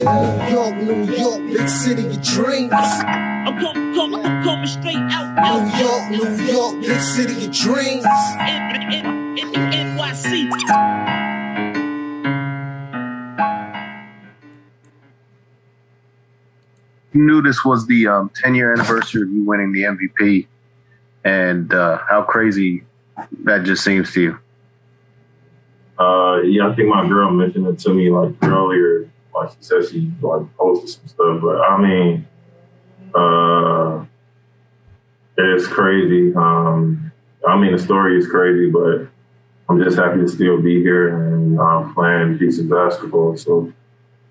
New York, New York, big city of dreams. I'm coming, coming, I'm coming straight out, New York, New York, big city of dreams. in, in, in, in NYC. you knew this was the um, 10 year anniversary of you winning the MVP, and uh, how crazy that just seems to you. Uh, yeah, I think my girl mentioned it to me like earlier. Like she said she like posted some stuff, but I mean, uh, it's crazy. Um, I mean, the story is crazy, but I'm just happy to still be here and um, playing decent basketball. So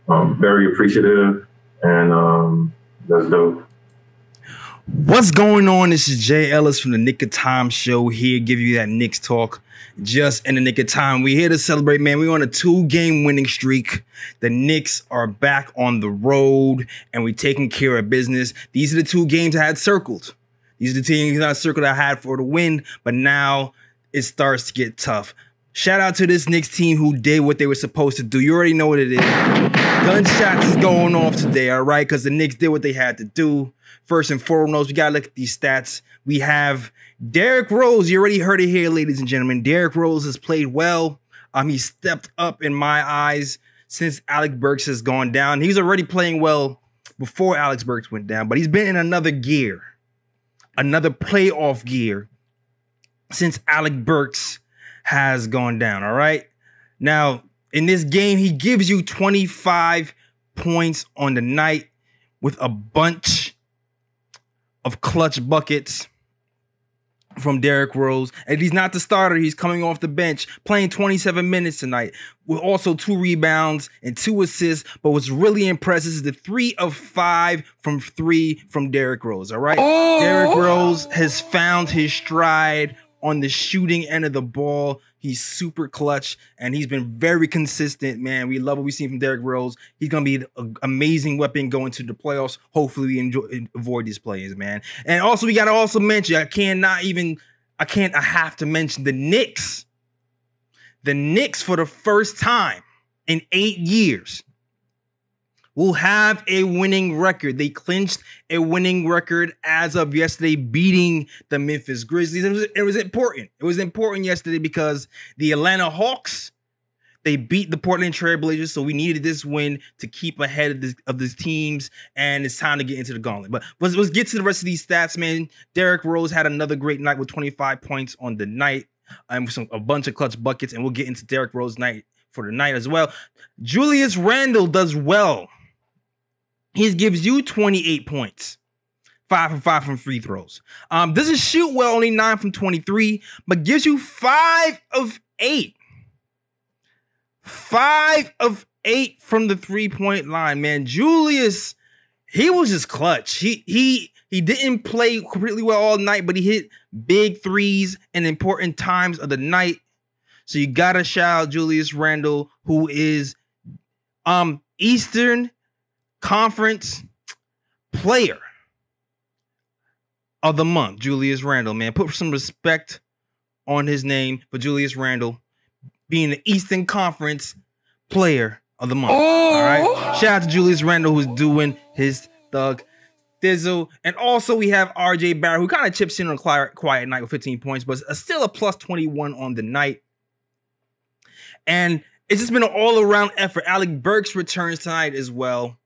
I'm very appreciative, and um, that's dope. What's going on? This is Jay Ellis from the Nick of Time show here, give you that Knicks talk just in the nick of time. We're here to celebrate, man. We're on a two game winning streak. The Knicks are back on the road and we're taking care of business. These are the two games I had circled. These are the teams I circled I had for the win, but now it starts to get tough. Shout out to this Knicks team who did what they were supposed to do. You already know what it is. Gunshots is going off today, all right? Because the Knicks did what they had to do. First and foremost, we gotta look at these stats. We have Derrick Rose. You already heard it here, ladies and gentlemen. Derrick Rose has played well. Um, he stepped up in my eyes since Alec Burks has gone down. He's already playing well before Alec Burks went down, but he's been in another gear, another playoff gear since Alec Burks has gone down. All right. Now, in this game, he gives you 25 points on the night with a bunch of clutch buckets from Derrick Rose. And he's not the starter. He's coming off the bench, playing 27 minutes tonight, with also two rebounds and two assists. But what's really impressive is the three of five from three from Derrick Rose. All right. Oh. Derrick Rose has found his stride on the shooting end of the ball. He's super clutch and he's been very consistent, man. We love what we've seen from Derrick Rose. He's gonna be an amazing weapon going to the playoffs. Hopefully, we enjoy avoid these players, man. And also, we gotta also mention, I cannot even, I can't, I have to mention the Knicks. The Knicks, for the first time in eight years, will have a winning record. They clinched a winning record as of yesterday, beating the Memphis Grizzlies. It was, it was important. It was important yesterday because the Atlanta Hawks they beat the Portland Trailblazers, so we needed this win to keep ahead of this of these teams, and it's time to get into the gauntlet. But let's, let's get to the rest of these stats, man. Derrick Rose had another great night with 25 points on the night, and some a bunch of clutch buckets, and we'll get into Derrick Rose night for the night as well. Julius Randle does well. He gives you 28 points. Five from five from free throws. Um, doesn't shoot well, only nine from 23, but gives you five of eight. Five of eight from the three-point line, man. Julius, he was just clutch. He he he didn't play completely well all night, but he hit big threes in important times of the night. So you gotta shout out Julius Randle, who is um Eastern Conference player of the month, Julius Randle, man. Put some respect on his name for Julius Randle being the Eastern Conference player of the month. All right. Oh. Shout out to Julius Randle who's doing his thug thizzle. And also we have RJ Barrett who kind of chips in on a quiet, quiet night with 15 points, but still a plus 21 on the night. And it's just been an all-around effort. Alec Burks returns tonight as well.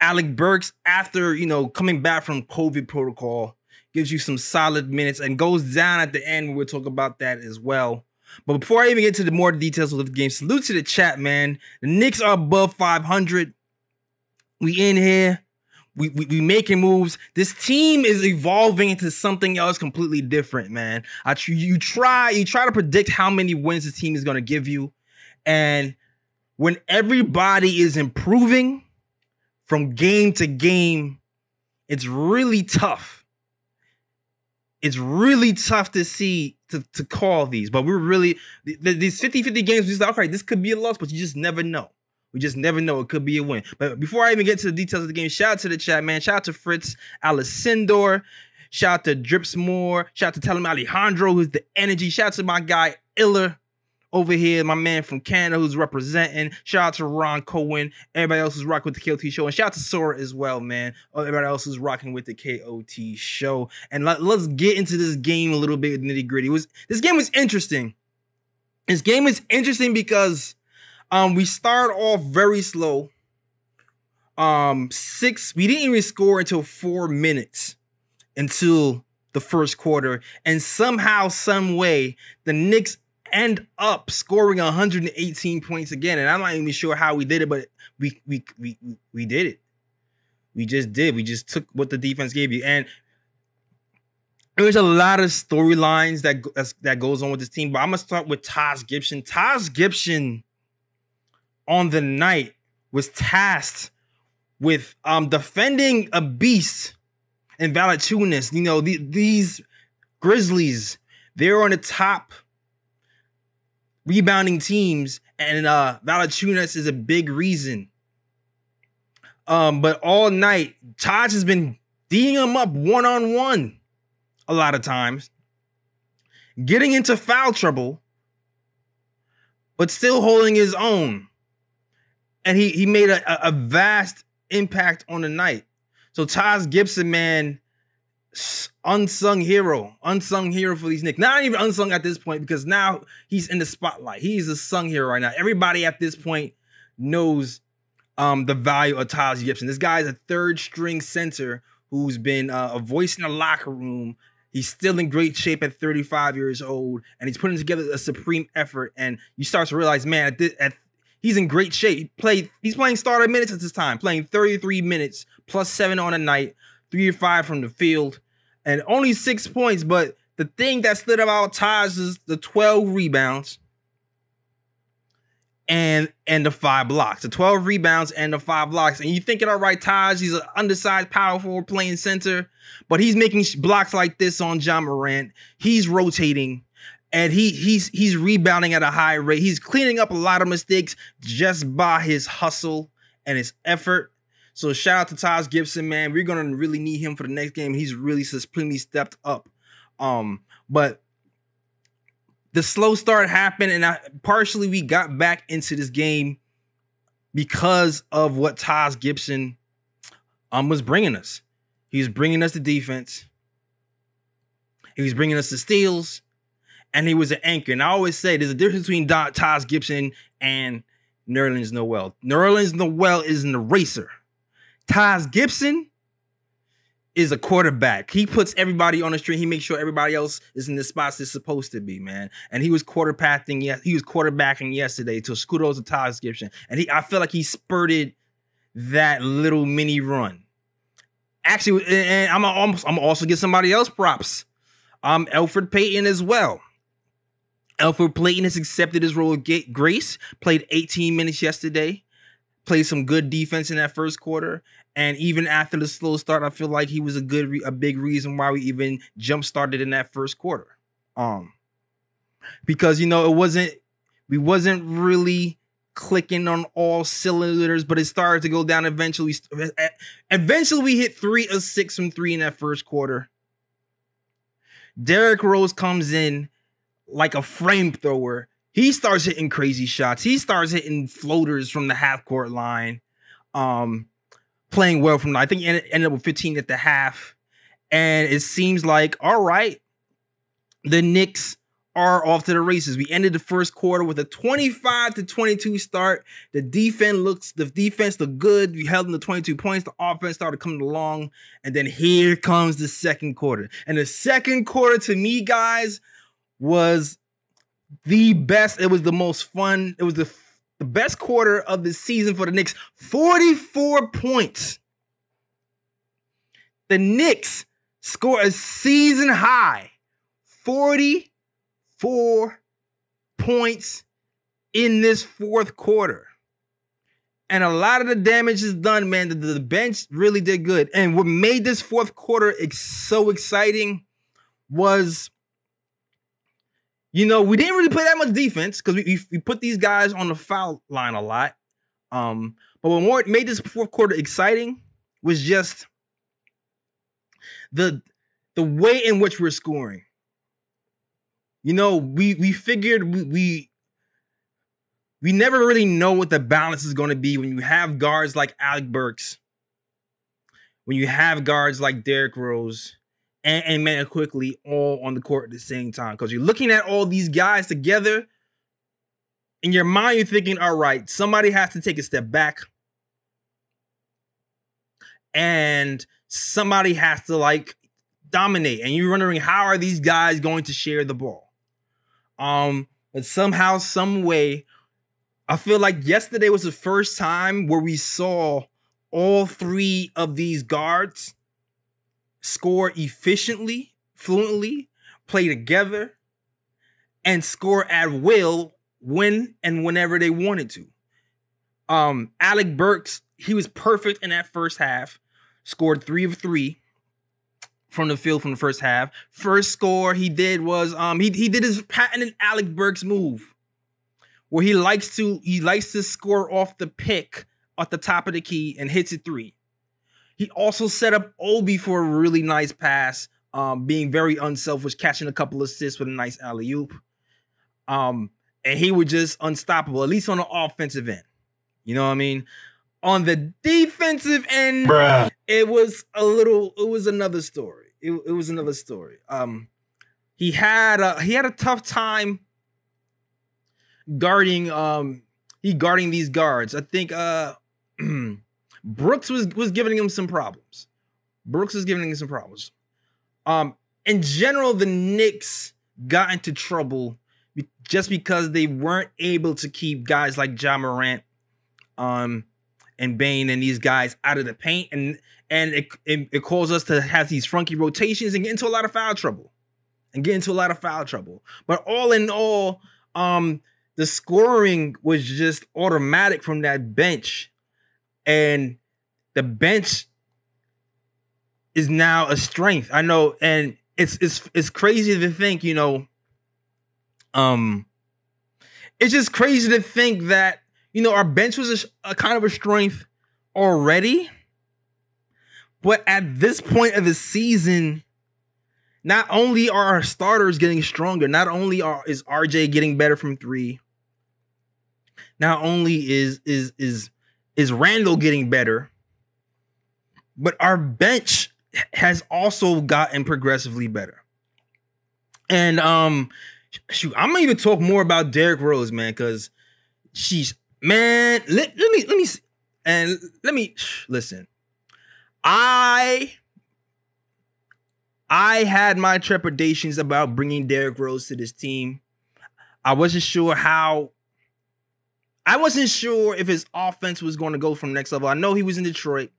Alec Burks, after you know coming back from COVID protocol, gives you some solid minutes and goes down at the end. We'll talk about that as well. But before I even get to the more details of the game, salute to the chat, man. The Knicks are above 500. We in here. We, we, we making moves. This team is evolving into something else completely different, man. I you try you try to predict how many wins the team is going to give you, and when everybody is improving from game to game, it's really tough. It's really tough to see to, to call these, but we're really th- th- these 50-50 games. We just okay, this could be a loss, but you just never know. We just never know. It could be a win. But before I even get to the details of the game, shout out to the chat, man. Shout out to Fritz Alessandro. Shout out to Drips Moore. Shout out to Telem Alejandro, who's the energy. Shout out to my guy Iller over here, my man from Canada who's representing. Shout out to Ron Cohen. Everybody else who's rocking with the KOT show. And shout out to Sora as well, man. Oh, Everybody else who's rocking with the KOT show. And let, us get into this game a little bit nitty gritty. Was this game was interesting. This game was interesting because um we start off very slow. Um, six, we didn't even score until four minutes until the first quarter, and somehow, some way, the Knicks end up scoring 118 points again. And I'm not even sure how we did it, but we we we we did it. We just did. We just took what the defense gave you, and there's a lot of storylines that that goes on with this team. But I'm gonna start with Taj Gibson. Taj Gibson on the night was tasked with um defending a beast in Valanciunas. You know, the, these Grizzlies, they're on the top rebounding teams, and uh Valanciunas is a big reason. Um, but all night, Taj has been D'ing him up one on one a lot of times, getting into foul trouble, but still holding his own. And he he made a, a vast impact on the night. So Taj Gibson, man, unsung hero, unsung hero for these Knicks. Not even unsung at this point because now he's in the spotlight. He's a sung hero right now. Everybody at this point knows um, the value of Taj Gibson. This guy is a third string center who's been uh, a voice in the locker room. He's still in great shape at 35 years old, and he's putting together a supreme effort. And you start to realize, man, at, this, at he's in great shape. He played, he's playing starter minutes at this time, playing 33 minutes plus seven on a night, three or five from the field, and only six points. But the thing that stood out Taj is the 12 rebounds and and the five blocks. The 12 rebounds and the five blocks. And you think thinking, all right, Taj, he's an undersized power forward playing center, but he's making blocks like this on Ja Morant. He's rotating and he he's he's rebounding at a high rate. He's cleaning up a lot of mistakes just by his hustle and his effort. So shout out to Taj Gibson, man. We're gonna really need him for the next game. He's really supremely stepped up. Um, but the slow start happened, and I, partially we got back into this game because of what Taj Gibson um was bringing us. He was bringing us the defense. He was bringing us the steals and he was an anchor. And I always say there's a difference between Taj Gibson and Nerlens Noel. Nerlens Noel is an eraser. Taj Gibson is a quarterback. He puts everybody on the street. He makes sure everybody else is in the spots they're supposed to be, man. And he was quarterbacking. Yes, he was quarterbacking yesterday. To kudos to Taj Gibson, and he, I feel like he spurted that little mini run. Actually, and I'm almost, I'm also get somebody else props. Um, Elfrid Payton as well. Elfrid Payton has accepted his role of grace, played 18 minutes yesterday, played some good defense in that first quarter. And even after the slow start, I feel like he was a good, a big reason why we even jump started in that first quarter. Um, because you know it wasn't, we wasn't really clicking on all cylinders, but it started to go down. Eventually, eventually we hit three of six from three in that first quarter. Derrick Rose comes in like a frame thrower. He starts hitting crazy shots. He starts hitting floaters from the half court line. Um, playing well from I think he ended up with 15 at the half. And it seems like, all right, the Knicks are off to the races. We ended the first quarter with a 25 to 22 start. The defense looks the defense looked good. We held them to 22 points. The offense started coming along. And then here comes the second quarter. And the second quarter to me, guys, was the best. It was the most fun. It was the, the best quarter of the season for the Knicks. 44 points. The Knicks score a season high 44 points in this fourth quarter. And a lot of the damage is done, man. The, the bench really did good. And what made this fourth quarter ex- so exciting was you know, we didn't really play that much defense because we, we put these guys on the foul line a lot. Um, but what made this fourth quarter exciting was just the the way in which we're scoring. You know, we we figured we we, we never really know what the balance is going to be when you have guards like Alec Burks, when you have guards like Derrick Rose and, and Quickley all on the court at the same time. Because you're looking at all these guys together. In your mind, you're thinking, all right, somebody has to take a step back. And somebody has to like dominate. And you're wondering how are these guys going to share the ball? Um, but somehow, some way, I feel like yesterday was the first time where we saw all three of these guards score efficiently, fluently, play together, and score at will when and whenever they wanted to. Um, Alec Burks, he was perfect in that first half, scored three of three from the field from the first half. First score he did was um he he did his patented Alec Burks move where he likes to he likes to score off the pick at the top of the key and hits it three. He also set up Obi for a really nice pass, um, being very unselfish, catching a couple assists with a nice alley oop. Um, and he was just unstoppable, at least on the offensive end. You know what I mean? On the defensive end, Bruh. it was a little, it was another story. It, it was another story. Um, he had a he had a tough time guarding um he guarding these guards. I think uh Brooks was was giving him some problems. Brooks was giving him some problems. Um in general the Knicks got into trouble just because they weren't able to keep guys like Ja Morant um and Bane and these guys out of the paint and and it, it, it caused us to have these funky rotations and get into a lot of foul trouble and get into a lot of foul trouble. But all in all, um, the scoring was just automatic from that bench, and the bench is now a strength. I know, and it's it's it's crazy to think, you know, um, it's just crazy to think that you know our bench was a, a kind of a strength already, but at this point of the season, not only are our starters getting stronger, not only are is RJ getting better from three, not only is is is is Randle getting better, but our bench has also gotten progressively better. And um shoot, I'm gonna even talk more about Derrick Rose, man, because she's man, let, let me let me and let me listen. I I had my trepidations about bringing Derrick Rose to this team. I wasn't sure how. I wasn't sure if his offense was going to go from next level. I know he was in Detroit.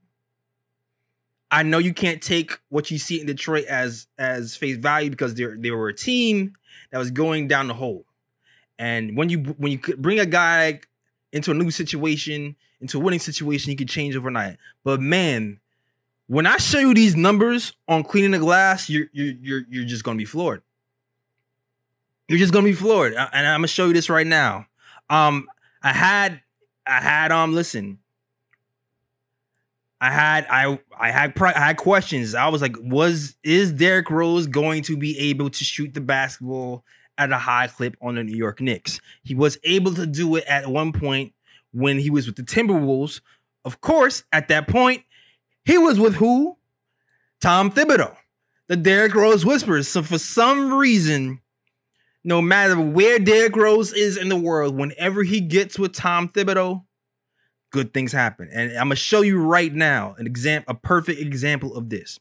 I know you can't take what you see in Detroit as as face value because they they were a team that was going down the hole. And when you when you bring a guy into a new situation, into a winning situation, you can change overnight. But man, when I show you these numbers on cleaning the glass, you're you're you're, you're just gonna be floored. You're just gonna be floored, and I'm gonna show you this right now. Um, I had I had um listen. I had I I had I had questions. I was like, was is Derrick Rose going to be able to shoot the basketball at a high clip on the New York Knicks? He was able to do it at one point when he was with the Timberwolves. Of course, at that point, he was with who? Tom Thibodeau, the Derrick Rose Whispers. So for some reason, no matter where Derrick Rose is in the world, whenever he gets with Tom Thibodeau, good things happen. And I'm gonna show you right now an example, a perfect example of this.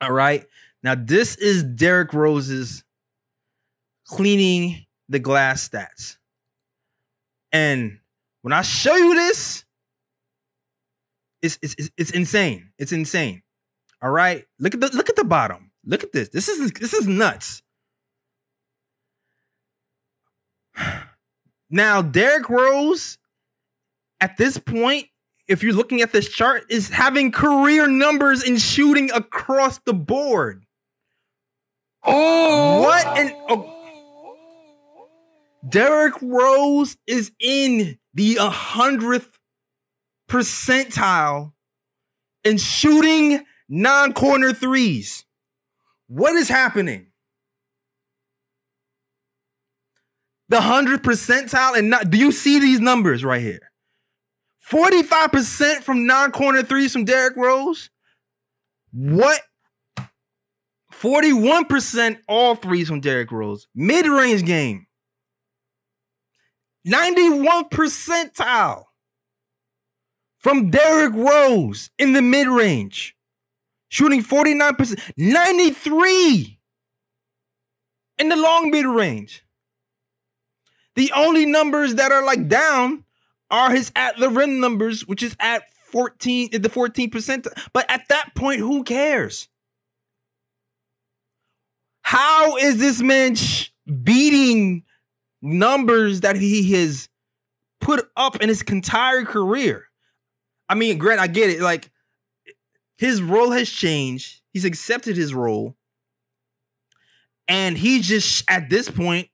All right. Now, this is Derrick Rose's cleaning the glass stats. And when I show you this, it's, it's, it's, insane. It's insane. All right. Look at the look at the bottom. Look at this. This is this is nuts. Now, Derrick Rose, at this point, if you're looking at this chart, is having career numbers in shooting across the board. Oh, what an oh, Derrick Rose is in the 100th percentile in shooting non-corner threes. What is happening? The 100 percentile and not do you see these numbers right here? 45% from non-corner threes from Derrick Rose? What? 41% all threes from Derrick Rose. Mid-range game. 91 percentile from Derrick Rose in the mid-range. Shooting 49% 93 in the long mid-range the only numbers that are like down are his at the rim numbers, which is at 14, the 14%. But at that point, who cares? How is this man beating numbers that he has put up in his entire career? I mean, Grant, I get it. Like, his role has changed. He's accepted his role. And he just, at this point,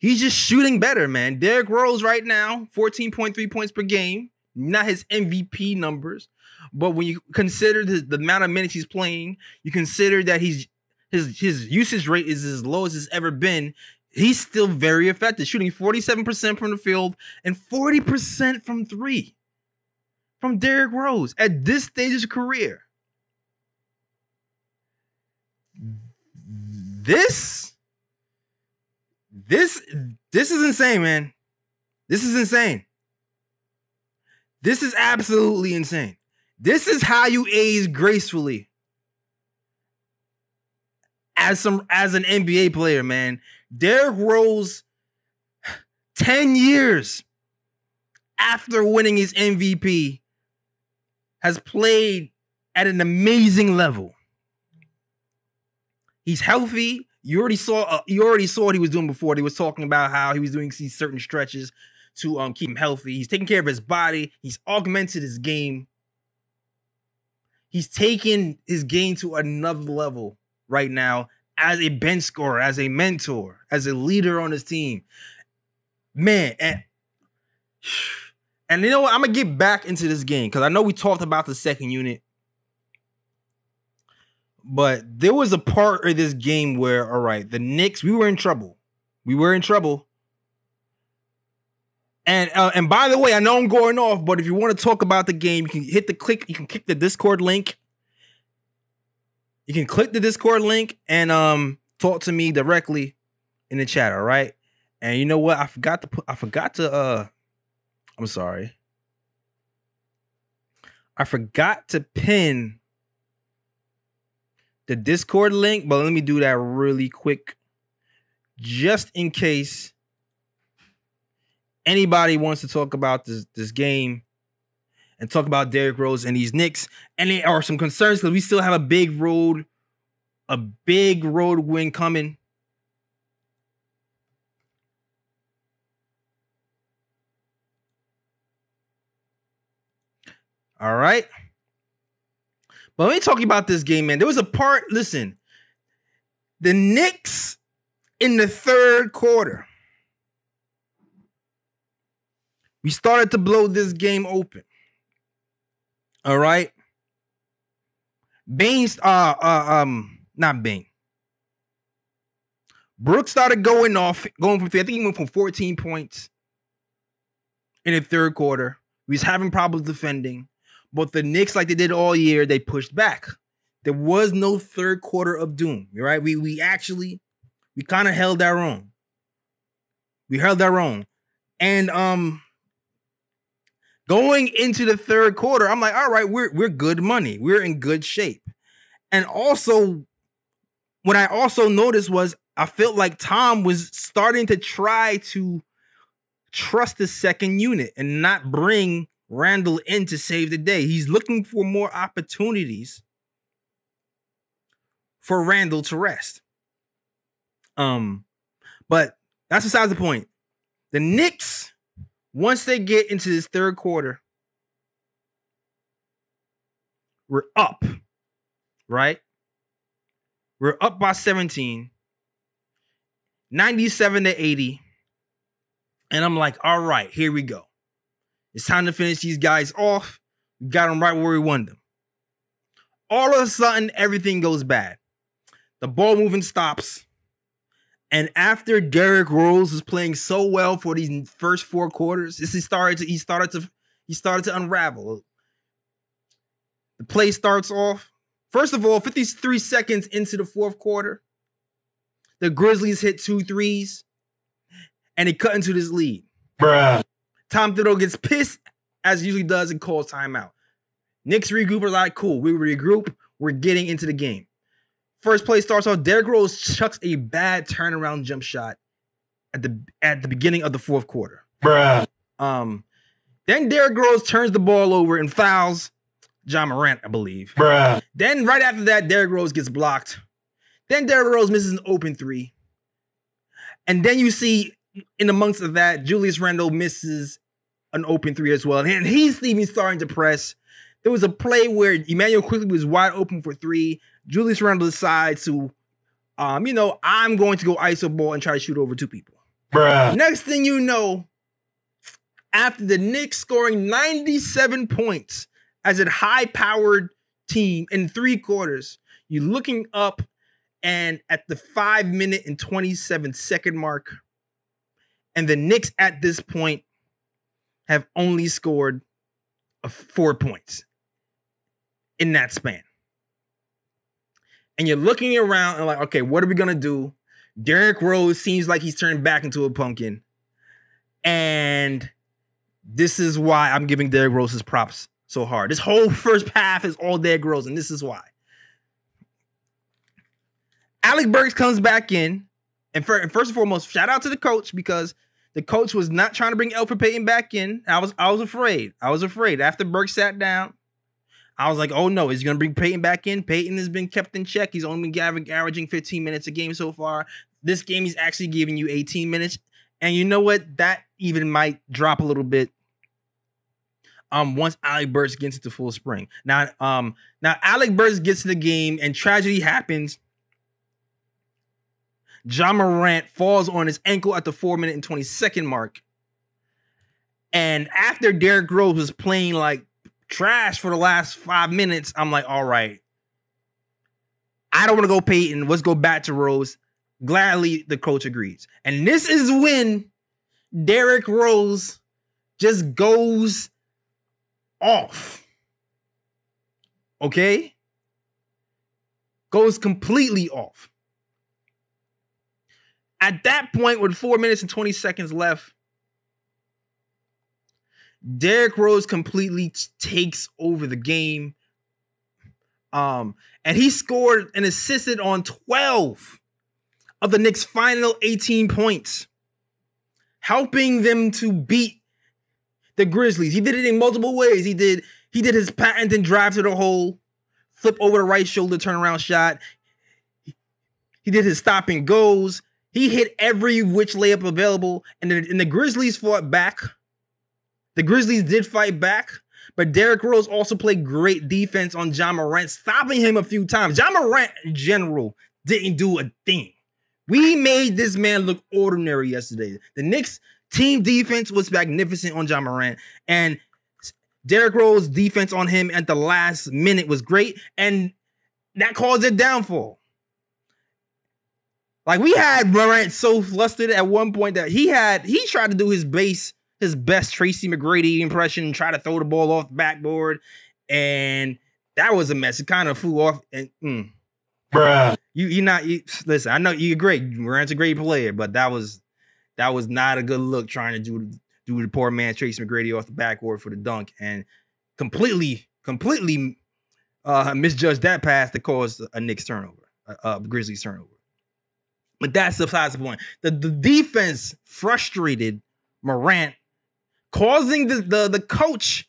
He's just shooting better, man. Derrick Rose right now, 14.3 points per game, not his MVP numbers. But when you consider the, the amount of minutes he's playing, you consider that he's his his usage rate is as low as it's ever been. He's still very effective, shooting 47% from the field and 40% from three. From Derrick Rose at this stage of his career. This this this is insane, man. This is insane. This is absolutely insane. This is how you age gracefully. As some as an NBA player, man. Derrick Rose 10 years after winning his MVP has played at an amazing level. He's healthy. You already saw. Uh, you already saw what he was doing before. He was talking about how he was doing these certain stretches to um keep him healthy. He's taking care of his body. He's augmented his game. He's taken his game to another level right now as a bench scorer, as a mentor, as a leader on his team. Man, and and you know what? I'm gonna get back into this game because I know we talked about the second unit but there was a part of this game where, all right, the Knicks, we were in trouble. We were in trouble. And uh, and by the way, I know I'm going off, but if you want to talk about the game, you can hit the click. You can click the Discord link. You can click the Discord link and um talk to me directly in the chat. All right. And you know what? I forgot to put. I forgot to. uh I'm sorry. I forgot to pin the Discord link, but let me do that really quick just in case anybody wants to talk about this this game and talk about Derrick Rose and these Knicks. And there are some concerns because we still have a big road, a big road win coming. All right. But let me talk about this game, man. There was a part, listen, the Knicks in the third quarter. We started to blow this game open. All right. Baines, uh, uh, um, not Bane. Brooks started going off, going from I think he went from 14 points in the third quarter. He was having problems defending. But the Knicks, like they did all year, they pushed back. There was no third quarter of doom. Right? We we actually we kind of held our own. We held our own. And um going into the third quarter, I'm like, all right, we're we're good money. We're in good shape. And also, what I also noticed was I felt like Tom was starting to try to trust the second unit and not bring Randle in to save the day. He's looking for more opportunities for Randle to rest. Um, but that's besides the point. The Knicks, once they get into this third quarter, we're up, right? We're up by 17, 97 to 80. And I'm like, all right, here we go. It's time to finish these guys off. We got them right where we want them. All of a sudden, everything goes bad. The ball moving stops. And after Derrick Rose was playing so well for these first four quarters, this he started to he started to he started to unravel. The play starts off. First of all, 53 seconds into the fourth quarter, the Grizzlies hit two threes and they cut into this lead. Bruh. Tom Thibodeau gets pissed as he usually does and calls timeout. Knicks regroup are like, cool, we regroup, we're getting into the game. First play starts off. Derrick Rose chucks a bad turnaround jump shot at the at the beginning of the fourth quarter. Bruh. Um, then Derrick Rose turns the ball over and fouls Ja Morant, I believe. Bruh. Then right after that, Derrick Rose gets blocked. Then Derrick Rose misses an open three. And then you see in amongst of that, Julius Randle misses an open three as well. And he's even starting to press. There was a play where Immanuel Quickley was wide open for three. Julius Randle decides to, um, you know, I'm going to go iso ball and try to shoot over two people. Bruh. Next thing you know, after the Knicks scoring 97 points as a high powered team in three quarters, you're looking up and at the five minute and 27 second mark, and the Knicks at this point have only scored four points in that span. And you're looking around and like, okay, what are we gonna do? Derrick Rose seems like he's turned back into a pumpkin. And this is why I'm giving Derrick Rose his props so hard. This whole first half is all Derrick Rose, and this is why. Alec Burks comes back in, and, for, and first and foremost, shout out to the coach because the coach was not trying to bring Elfrid Payton back in. I was I was afraid. I was afraid. After Burke sat down, I was like, oh no, is he gonna bring Payton back in? Payton has been kept in check. He's only been averaging 15 minutes a game so far. This game he's actually giving you 18 minutes. And you know what? That even might drop a little bit. Um, once Alec Burks gets into full spring. Now, um, now Alec Burks gets to the game and tragedy happens. Ja Morant falls on his ankle at the four minute and 20 second mark. And after Derrick Rose was playing like trash for the last five minutes, I'm like, all right. I don't want to go Payton. Let's go back to Rose. Gladly, the coach agrees. And this is when Derrick Rose just goes off. Okay? Goes completely off. At that point, with four minutes and 20 seconds left, Derrick Rose completely t- takes over the game. Um, and he scored and assisted on 12 of the Knicks' final 18 points, helping them to beat the Grizzlies. He did it in multiple ways. He did he did his patent and drive to the hole, flip over the right shoulder turnaround shot. He did his stop and goes. He hit every which layup available, and the, and the Grizzlies fought back. The Grizzlies did fight back, but Derrick Rose also played great defense on Ja Morant, stopping him a few times. Ja Morant, in general, didn't do a thing. We made this man look ordinary yesterday. The Knicks team defense was magnificent on Ja Morant, and Derrick Rose defense on him at the last minute was great, and that caused a downfall. Like we had Morant so flustered at one point that he had he tried to do his base his best Tracy McGrady impression, try to throw the ball off the backboard, and that was a mess. It kind of flew off. And mm, Bruh. you you not you, listen. I know you're great. Morant's a great player, but that was that was not a good look trying to do do the poor man Tracy McGrady off the backboard for the dunk and completely completely uh misjudged that pass that caused a Knicks turnover, a, a Grizzlies turnover. But that's the point. The, the defense frustrated Morant, causing the, the, the coach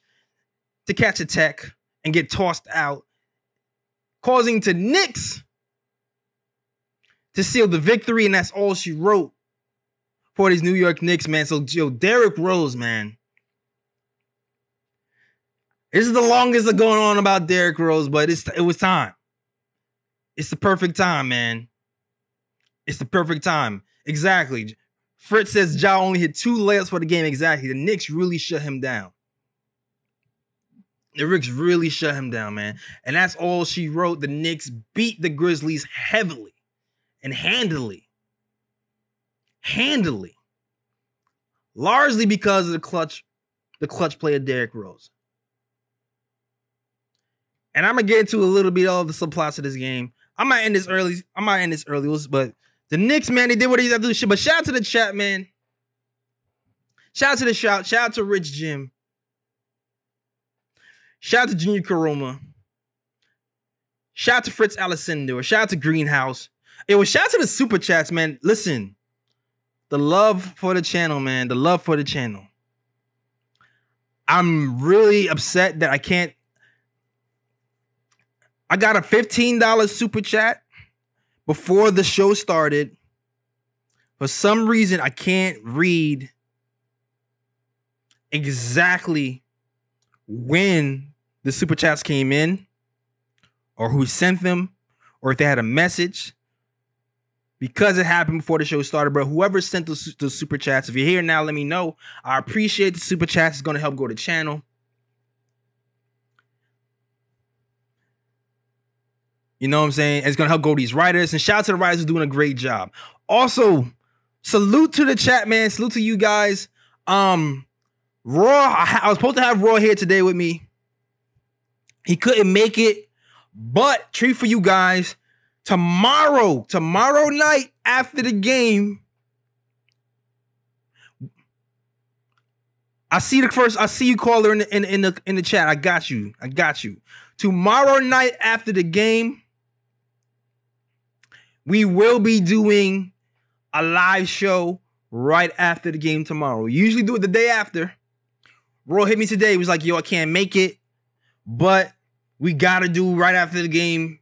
to catch a tech and get tossed out, causing to Knicks to seal the victory, and that's all she wrote for these New York Knicks, man. So, yo, Derrick Rose, man. This is the longest of going on about Derrick Rose, but it's it was time. It's the perfect time, man. It's the perfect time. Exactly. Fritz says Ja only hit two layups for the game. Exactly. The Knicks really shut him down. The Knicks really shut him down, man. And that's all she wrote. The Knicks beat the Grizzlies heavily and handily. handily. Largely because of the clutch, the clutch play of Derrick Rose. And I'm gonna get into a little bit of all the subplots of this game. I might end this early. I might end this early, but the Knicks, man, they did what they had to do. But shout out to the chat, man. Shout out to the shout. Shout out to Rich Jim. Shout out to Junior Karoma. Shout out to Fritz Alessandro. Shout out to Greenhouse. It was shout out to the super chats, man. Listen, the love for the channel, man. The love for the channel. I'm really upset that I can't. I got a $15 super chat before the show started. For some reason, I can't read exactly when the super chats came in or who sent them or if they had a message because it happened before the show started. But whoever sent the, the super chats, if you're here now, let me know. I appreciate the super chats. It's going to help grow the channel. You know what I'm saying? It's to help grow these writers. And shout out to the writers doing a great job. Also, salute to the chat, man. Salute to you guys. Um, Raw, I, I was supposed to have Raw here today with me. He couldn't make it, but treat for you guys tomorrow, tomorrow night after the game. I see the first. I see you caller in the, in, in the in the chat. I got you. I got you. Tomorrow night after the game, we will be doing a live show right after the game tomorrow. We usually do it the day after. Roy hit me today. He was like, "Yo, I can't make it, but we got to do right after the game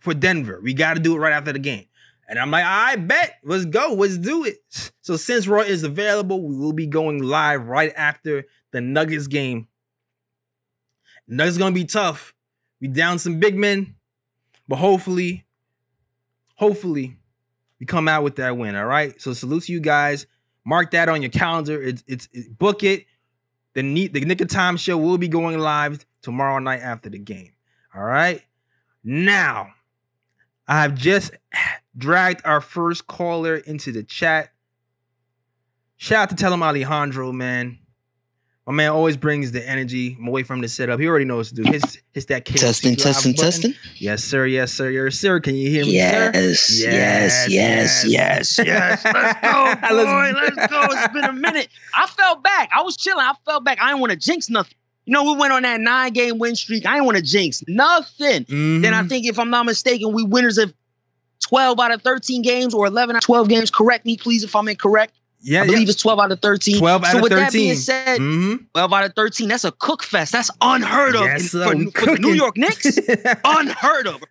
for Denver. We got to do it right after the game." And I'm like, "I bet. Let's go. Let's do it." So since Roy is available, we will be going live right after the Nuggets game. Nuggets gonna be tough. We down some big men, but hopefully, hopefully, we come out with that win. All right. So salute to you guys. Mark that on your calendar. It's it's, it's book it. The neat the Nick of Time show will be going live tomorrow night after the game. All right. Now, I have just dragged our first caller into the chat. Shout out to Tell him Alejandro, man. My man always brings the energy. Away from the setup. He already knows to do. His, his that KFC Testing, testing, button. testing. Yes, sir. Yes, sir. Yes, sir. Can you hear me, sir? Yes, yes, yes, yes, yes. Let's go, boy. Let's go. It's been a minute. I fell back. I was chilling. I fell back. I didn't want to jinx nothing. You know, we went on that nine game win streak. I didn't want to jinx nothing. Then I Mhm. think, if I'm not mistaken, we winners of 12 out of 13 games or 11 out of 12 games. Correct me, please, if I'm incorrect. Yeah, I yeah. believe it's 12 out of 13. 12 out so of with that being said, Mhm. 12 out of 13, that's a cook fest. That's unheard of Yes, for, for the New. York Knicks. unheard of.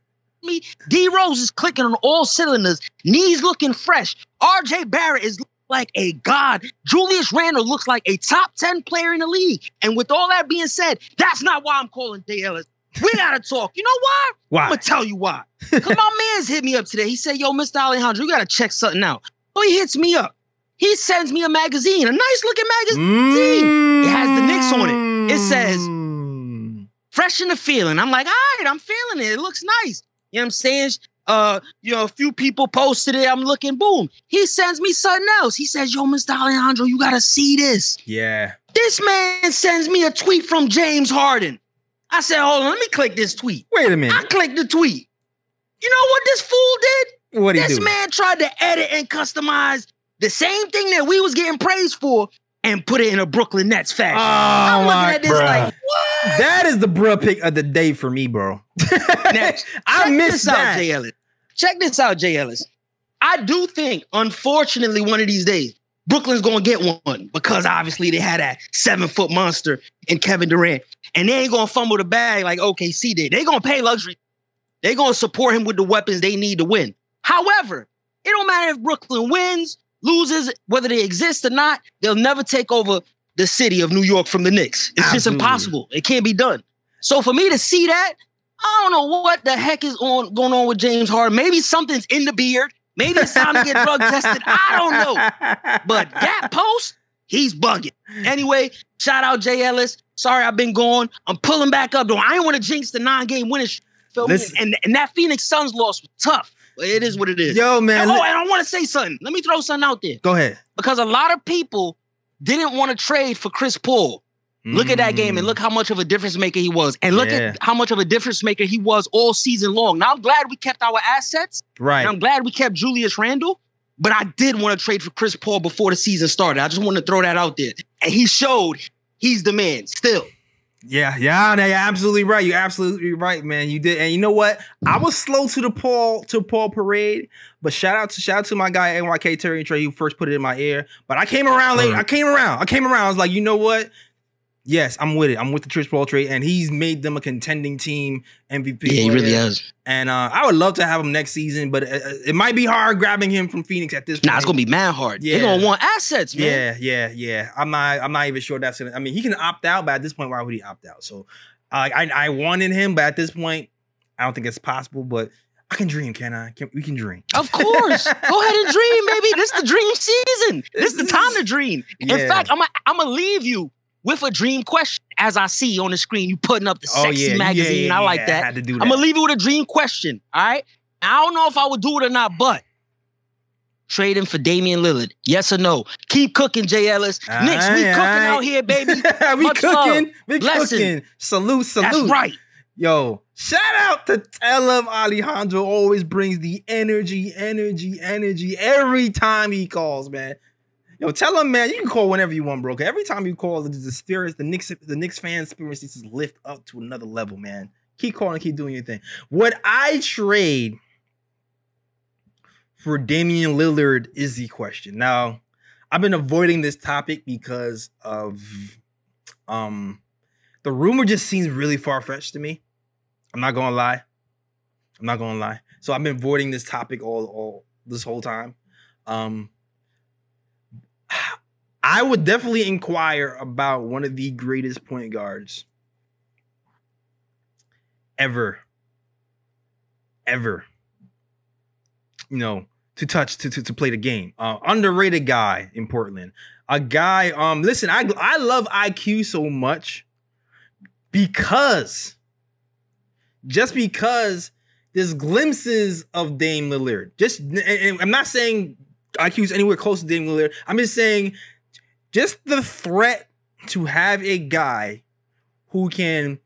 Me, D Rose is clicking on all cylinders. Knees looking fresh. RJ Barrett is like a god. Julius Randle looks like a top 10 player in the league. And with all that being said, that's not why I'm calling Jay Ellis. We gotta talk. You know why? Why? I'm gonna tell you why. Cause my man's hit me up today. He said, Yo, Mr. Alejandro, you gotta check something out. So he hits me up. He sends me a magazine, a nice looking magazine. It has the Knicks on it. It says- Mm. fresh in the feeling. I'm like, all right, I'm feeling it. It looks nice. You know what I'm saying? Uh, you know, a few people posted it. I'm looking, boom. He sends me something else. He says, Yo, Mr. Alejandro, you gotta see this. Yeah. This man sends me a tweet from James Harden. I said, hold on, let me click this tweet. Wait a minute. I clicked the tweet. You know what this fool did? What do you This do? man tried to edit and customize the same thing that we was getting praised for and put it in a Brooklyn Nets fashion. Oh I'm looking my! at this bruh. like, what? That is the bruh pick of the day for me, bro. Next. I Check missed this out, that. Jay Ellis. Check this out, Jay Ellis. I do think, unfortunately, one of these days, Brooklyn's gonna get one because obviously they had that seven foot monster in Kevin Durant, and they ain't gonna fumble the bag like OKC did. They gonna pay luxury. They gonna support him with the weapons they need to win. However, it don't matter if Brooklyn wins, loses, whether they exist or not. They'll never take over the city of New York from the Knicks. It's just impossible. It can't be done. So for me to see that, I don't know what the heck is on going on with James Harden. Maybe something's in the beard. Maybe it's time to get drug tested. I don't know. But that post, he's bugging. Anyway, shout out Jay Ellis. Sorry I've been gone. I'm pulling back up though. I ain't want to jinx the nine-game winning. streak, Listen. And, and that Phoenix Suns loss was tough. It is what it is. Yo, man. And- oh, and I want to say something. Let me throw something out there go ahead. because a lot of people didn't want to trade for Chris Paul. Look at that game and Mm. look how much of a difference maker he was, and look Yeah. at how much of a difference maker he was all season long. Now I'm glad we kept our assets, Right. and I'm glad we kept Julius Randle. But I did want to trade for Chris Paul before the season started. I just want to throw that out there, and he showed he's the man still. Yeah, yeah, no, you're absolutely right. You're absolutely right, man. You did, and you know what? I was slow to the Paul to Paul parade, but shout out to shout out to my guy NYK Terry and Trey who first put it in my ear. But I came around late. I came around. I came around. I was like, you know what? Yes, I'm with it. I'm with the Chris Paul trade, and he's made them a contending team MVP. player. has. And uh, I would love to have him next season, but it, it might be hard grabbing him from Phoenix at this point. Nah, it's gonna be man hard. Yeah. They're gonna want assets, man. Yeah, yeah, yeah. I'm not. I'm not even sure that's. Gonna, I mean, he can opt out, but at this point, why would he opt out? So, uh, I I wanted him, but at this point, I don't think it's possible. But I can dream, can I? Can, we can dream. Of course. Go ahead and dream, baby. This is the dream season. This is the time to dream. In Yeah. fact, I'm gonna I'm gonna leave you with a dream question as I see on the screen. You putting up the Oh sexy yeah, yeah, magazine. yeah, I like yeah, that. I had to do that. I'm gonna leave you with a dream question. All right. I don't know if I would do it or not, but trading for Damian Lillard. Yes or no? Keep cooking, Jay Ellis. Knicks, we cooking aight. out here, baby. we Much love. cooking. We Blessing. cooking. Salute, salute. That's right. Yo, shout out to Telem Alejandro. Always brings the energy, energy, energy every time he calls, man. Yo, tell him, man, you can call whenever you want, bro. every time you call, the, spirits, the Knicks, the Knicks fan spirits just lift up to another level, man. Keep calling, keep doing your thing. Would I trade for Damian Lillard is the question. Now, I've been avoiding this topic because of um the rumor just seems really far-fetched to me. I'm not gonna lie. I'm not gonna lie. So I've been avoiding this topic all all this whole time. Um I would definitely inquire about one of the greatest point guards ever. Ever. You know, to touch to, to, to play the game. Uh, underrated guy in Portland. A guy, um, listen, I I love IQ so much because just because there's glimpses of Dame Lillard. Just I'm not saying IQ's anywhere close to Dame Lillard. I'm just saying just the threat to have a guy who can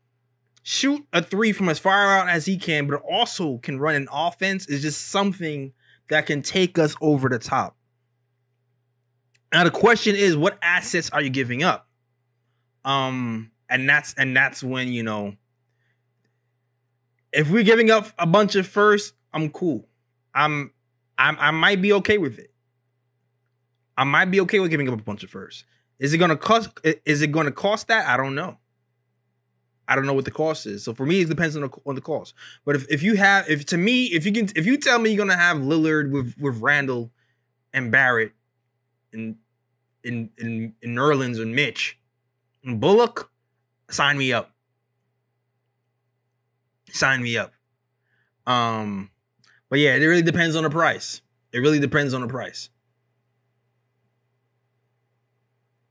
shoot a three from as far out as he can, but also can run an offense is just something that can take us over the top. Now the question is, what assets are you giving up? Um, and that's and that's when you know if we're giving up a bunch of first, I'm cool. I'm I'm I might be okay with it. I might be okay with giving up a bunch of first. Is it gonna cost is it gonna cost that? I don't know. I don't know what the cost is. So for me, it depends on the on the cost. But if, if you have if to me, if you can if you tell me you're gonna have Lillard with with Randle and Barrett and in in in Nerlens and Mitch and Bullock, sign me up. Sign me up. Um, but yeah, it really depends on the price. It really depends on the price.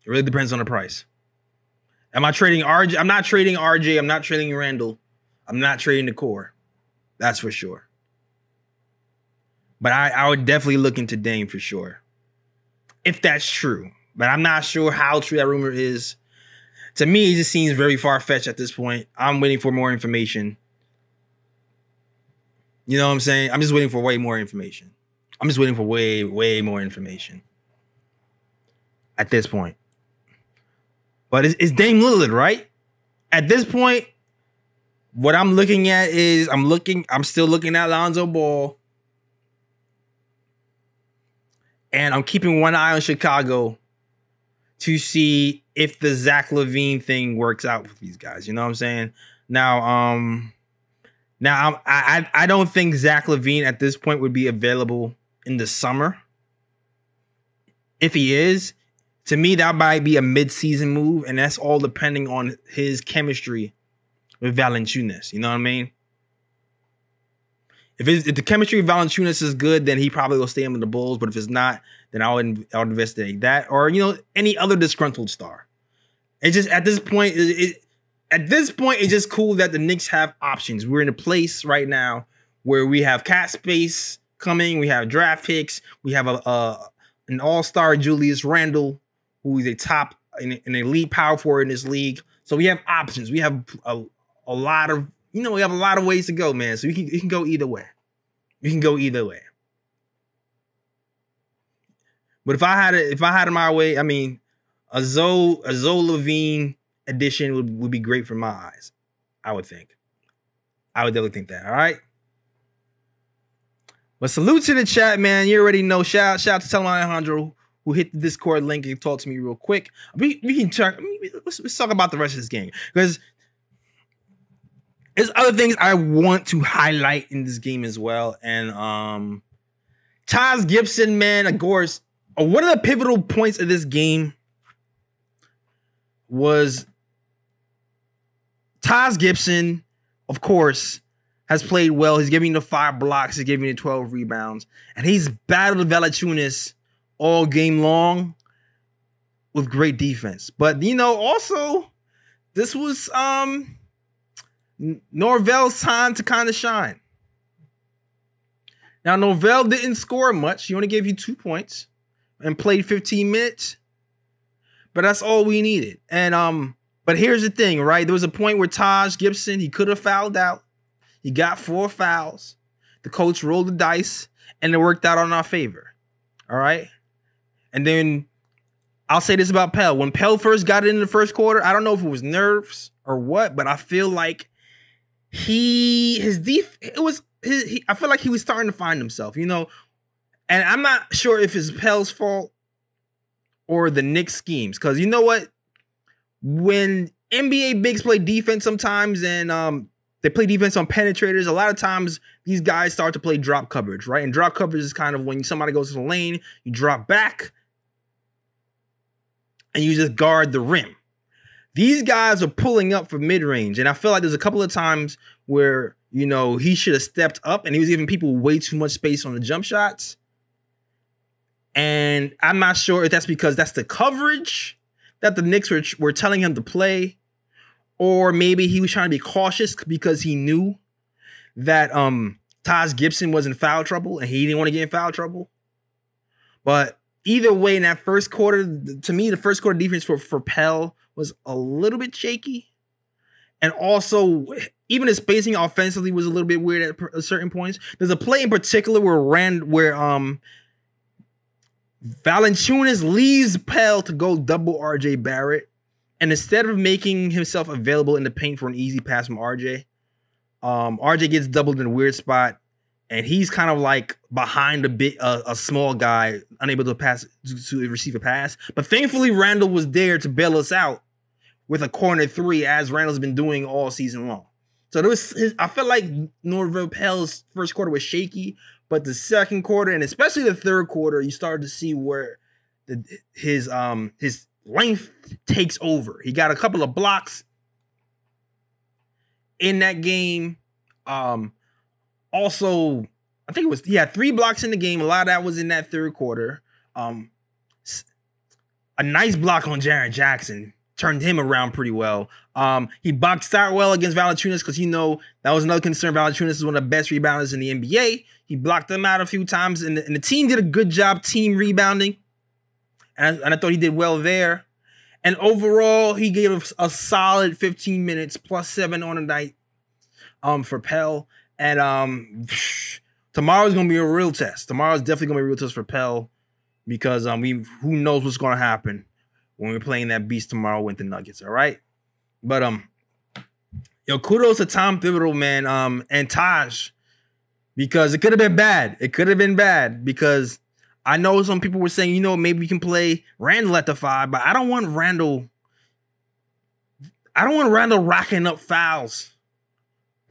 It really depends on the price. Am I trading RJ? I'm not trading RJ. I'm not trading Randle. I'm not trading the core. That's for sure. But I, I would definitely look into Dame for sure. If that's true. But I'm not sure how true that rumor is. To me, it just seems very far fetched at this point. I'm waiting for more information. You know what I'm saying? I'm just waiting for way more information. I'm just waiting for way, way more information at this point. But it's, it's Dame Lillard, right? At this point, what I'm looking at is I'm looking, I'm still looking at Lonzo Ball. And I'm keeping one eye on Chicago to see if the Zach LaVine thing works out with these guys. You know what I'm saying? Now, um, now I I I don't think Zach LaVine at this point would be available in the summer. If he is, to me that might be a mid-season move, and that's all depending on his chemistry with Valanciunas. You know what I mean? If, if the chemistry of Valanciunas is good, then he probably will stay in with the Bulls. But if it's not, then I would I would investigate that, or you know, any other disgruntled star. It's just at this point, it, it, at this point, it's just cool that the Knicks have options. We're in a place right now where we have cap space coming. We have draft picks. We have a, a an all star Julius Randle, who is a top an, an elite power forward in this league. So we have options. We have a, a lot of you know we have a lot of ways to go, man. So you can you can go either way. You can go either way. But if I had it, if I had it my way, I mean, a Zoe a Zoe LaVine edition would, would be great for my eyes. I would think. I would definitely think that. All right. But salute to the chat, man. You already know. Shout shout out to Telman Alejandro who hit the Discord link and talk to me real quick. We, we can talk. Let's, let's talk about the rest of this game because there's other things I want to highlight in this game as well. And um, Taj Gibson, man, of course, uh, one of the pivotal points of this game was Taj Gibson, of course, has played well. He's giving the five blocks, he's giving the 12 rebounds, and he's battled Valanciunas all game long with great defense. But you know, also this was um Norvel's time to kind of shine. Now Norvel didn't score much. He only gave you two points and played 15 minutes. But that's all we needed. And um, but here's the thing, right? There was a point where Taj Gibson, he could have fouled out. He got four fouls. The coach rolled the dice and it worked out on our favor. All right. And then I'll say this about Pelle. When Pelle first got it in the first quarter, I don't know if it was nerves or what, but I feel like he his def it was his, he, I feel like he was starting to find himself, you know. And I'm not sure if it's Pelle's fault or the Knicks schemes, because you know what? When NBA bigs play defense sometimes and um they play defense on penetrators. A lot of times these guys start to play drop coverage, right? And drop coverage is kind of when somebody goes to the lane, you drop back and you just guard the rim. These guys are pulling up for mid range, and I feel like there's a couple of times where you know he should have stepped up, and he was giving people way too much space on the jump shots. And I'm not sure if that's because that's the coverage that the Knicks were, were telling him to play, or maybe he was trying to be cautious because he knew that um Taj Gibson was in foul trouble and he didn't want to get in foul trouble. But either way, in that first quarter, to me, the first quarter defense for, for Pelle was a little bit shaky. And also, even his spacing offensively was a little bit weird at certain points. There's a play in particular where Rand, where um Valanciunas leaves Pelle to go double RJ Barrett, and instead of making himself available in the paint for an easy pass from RJ, um, RJ gets doubled in a weird spot and he's kind of like behind a bit a small guy, unable to pass to, to, receive a pass. But thankfully, Randle was there to bail us out with a corner three, as Randle's been doing all season long. So there was, his, I felt like Norvel Pelle's first quarter was shaky, but the second quarter and especially the third quarter, you started to see where the, his um his length takes over. He got a couple of blocks in that game. Um, also, I think it was he had three blocks in the game. A lot of that was in that third quarter. Um, a nice block on Jaren Jackson turned him around pretty well. Um, he boxed out well against Valanciunas because you know that was another concern. Valanciunas is one of the best rebounders in the NBA. He blocked them out a few times, and the, and the team did a good job team rebounding. And I, and I thought he did well there. And overall, he gave us a solid 15 minutes plus seven on a night um, for Pelle. And um, tomorrow's gonna be a real test. Tomorrow's definitely gonna be a real test for Pelle because um, we who knows what's gonna happen when we're playing that beast tomorrow with the Nuggets. All right, but um, yo, kudos to Tom Thibodeau, man, um, and Taj because it could have been bad. It could have been bad because I know some people were saying, you know, maybe we can play Randle at the five, but I don't want Randle. I don't want Randle racking up fouls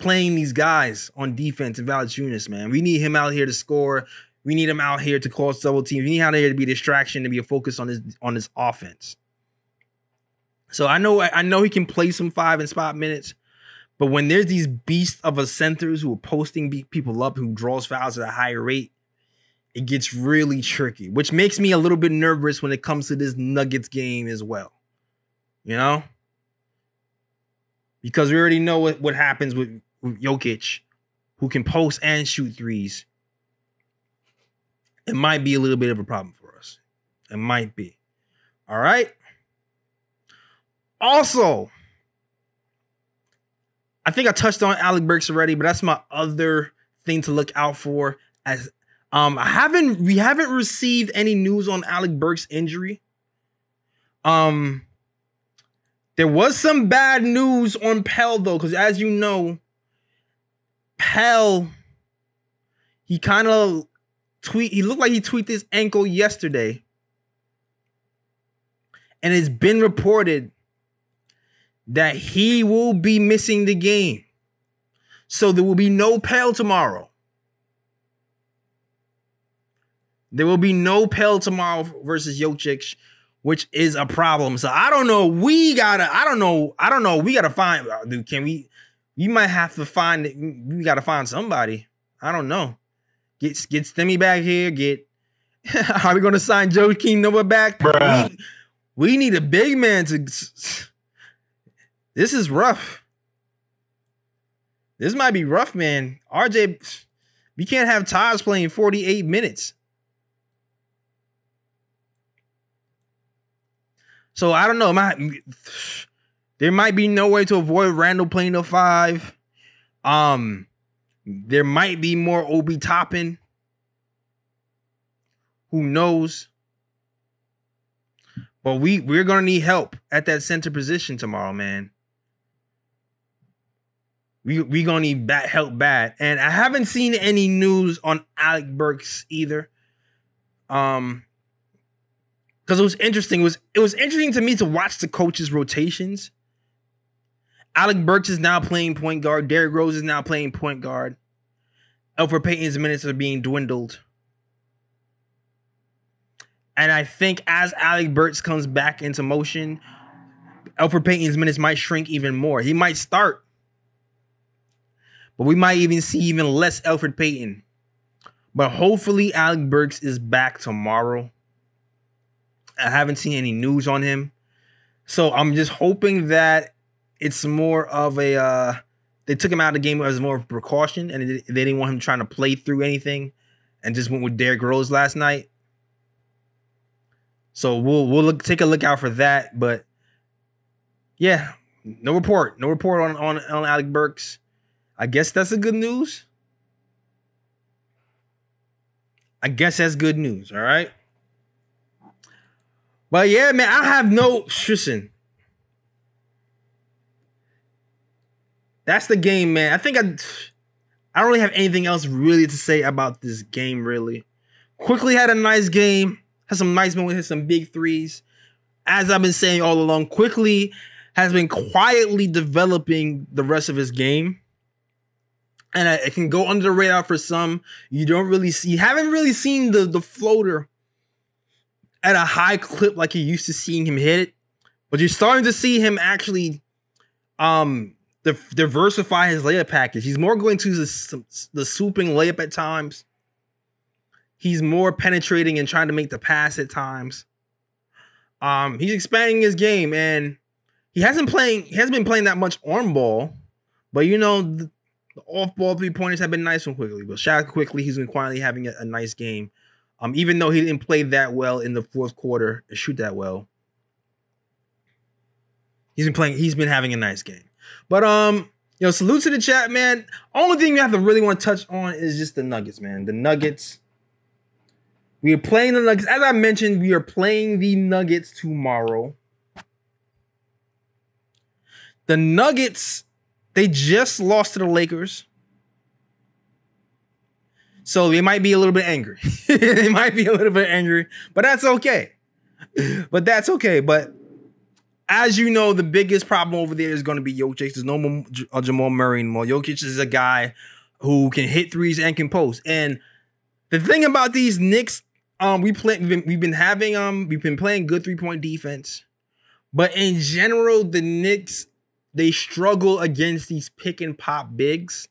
playing these guys on defense and Valanciunas, man. We need him out here to score. We need him out here to cause double teams. We need him out here to be a distraction, to be a focus on his on his offense. So I know I know he can play some five and spot minutes, but when there's these beasts of a centers who are posting people up, who draws fouls at a higher rate, it gets really tricky, which makes me a little bit nervous when it comes to this Nuggets game as well. You know? Because we already know what, what happens with Jokic, who can post and shoot threes. it might be a little bit of a problem for us. It might be. All right. Also, I think I touched on Alec Burks already, but that's my other thing to look out for. As um, I haven't we haven't received any news on Alec Burks' injury. Um, there was some bad news on Pelle though, because as you know, Pelle he kind of tweet. He looked like he tweaked his ankle yesterday, and it's been reported that he will be missing the game. So there will be no Pelle tomorrow. There will be no Pelle tomorrow versus Jokic, which is a problem. So I don't know. We gotta. I don't know. I don't know. We gotta find. Dude, can we? You might have to find. It we gotta find somebody. I don't know. Get get Stemmy back here. Get. Are we gonna sign Joakim Noah back? We, we need a big man to. This is rough. This might be rough, man. RJ, we can't have Taj playing 48 minutes. So I don't know. Might, there might be no way to avoid Randle playing the five. Um, there might be more Obi Toppin. Who knows? But we we're gonna need help at that center position tomorrow, man. We we gonna need bad help bad, and I haven't seen any news on Alec Burks either. Um, because it was interesting. It was it was interesting to me to watch the coaches' rotations. Alec Burks is now playing point guard. Derrick Rose is now playing point guard. Elfrid Payton's minutes are being dwindled. And I think as Alec Burks comes back into motion, Elfrid Payton's minutes might shrink even more. He might start, but we might even see even less Elfrid Payton. But hopefully, Alec Burks is back tomorrow. I haven't seen any news on him. So I'm just hoping that it's more of a uh they took him out of the game as more of precaution and they didn't want him trying to play through anything and just went with Derrick Rose last night. So we'll we'll look take a look out for that. But yeah, no report. No report on on, on Alec Burks. I guess that's a good news. I guess that's good news. All right. But yeah, man, I have no listen. That's the game, man. I think I I don't really have anything else really to say about this game, really. Quickley had a nice game, had some nice moments, had some big threes. As I've been saying all along, Quickley has been quietly developing the rest of his game. And it can go under the radar for some. You don't really see, you haven't really seen the, the floater at a high clip like you're used to seeing him hit it, but you're starting to see him actually um diversify his layup package. He's more going to the, the swooping layup at times. He's more penetrating and trying to make the pass at times. Um, he's expanding his game, and he hasn't playing. He hasn't been playing that much on ball, but you know the, the off ball three pointers have been nice from Quickley. But shout out Quickley, he's been quietly having a, a nice game. Um, even though he didn't play that well in the fourth quarter and shoot that well, he's been playing. He's been having a nice game. But um, you know, salute to the chat, man. Only thing you have to really want to touch on is just the Nuggets, man. The Nuggets. We are playing the Nuggets. As I mentioned, we are playing the Nuggets tomorrow. The Nuggets, they just lost to the Lakers. So they might be a little bit angry. they might be a little bit angry, but that's okay. But that's okay. But as you know, the biggest problem over there is going to be Jokic. There's no more uh, Jamal Murray anymore. Jokic is a guy who can hit threes and can post. And the thing about these Knicks, um, we play, we've been, we've been having um, we've been playing good three point defense, but in general, the Knicks they struggle against these pick and pop bigs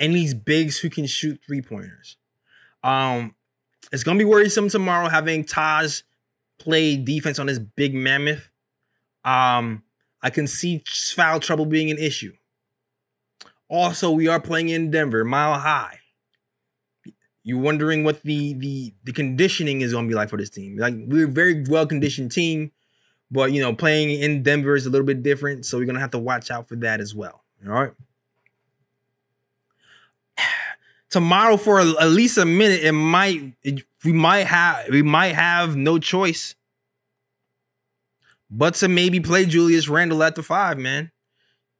and these bigs who can shoot three pointers. Um, it's gonna be worrisome tomorrow having Taj play defense on this big mammoth. Um, I can see foul trouble being an issue. Also, we are playing in Denver, mile high. you're wondering what the the the conditioning is going to be like for this team. Like we're a very well conditioned team, but you know playing in Denver is a little bit different, so we're gonna have to watch out for that as well. All right. Tomorrow, for at least a minute, it might we might have we might have no choice but to maybe play Julius Randle at the five. Man,